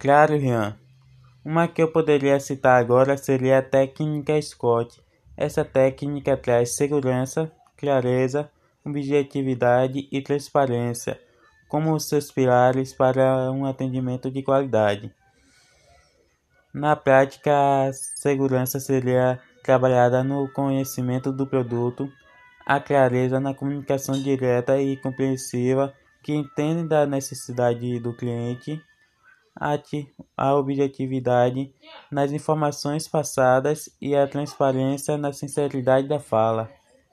Claro, Rian. Uma que eu poderia citar agora seria a técnica Scott. Essa técnica traz segurança, clareza, objetividade e transparência como seus pilares para um atendimento de qualidade. Na prática, a segurança seria trabalhada no conhecimento do produto, a clareza na comunicação direta e compreensiva que entende da necessidade do cliente a objetividade nas informações passadas e a transparência na sinceridade da fala.